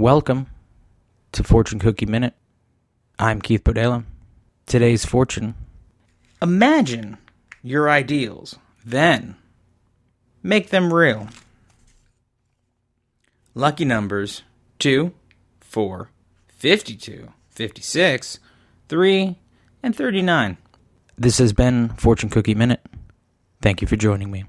Welcome to Fortune Cookie Minute. I'm Keith Bodela. Today's fortune. Imagine your ideals, then make them real. Lucky numbers 2, 4, 52, 56, 3, and 39. This has been Fortune Cookie Minute. Thank you for joining me.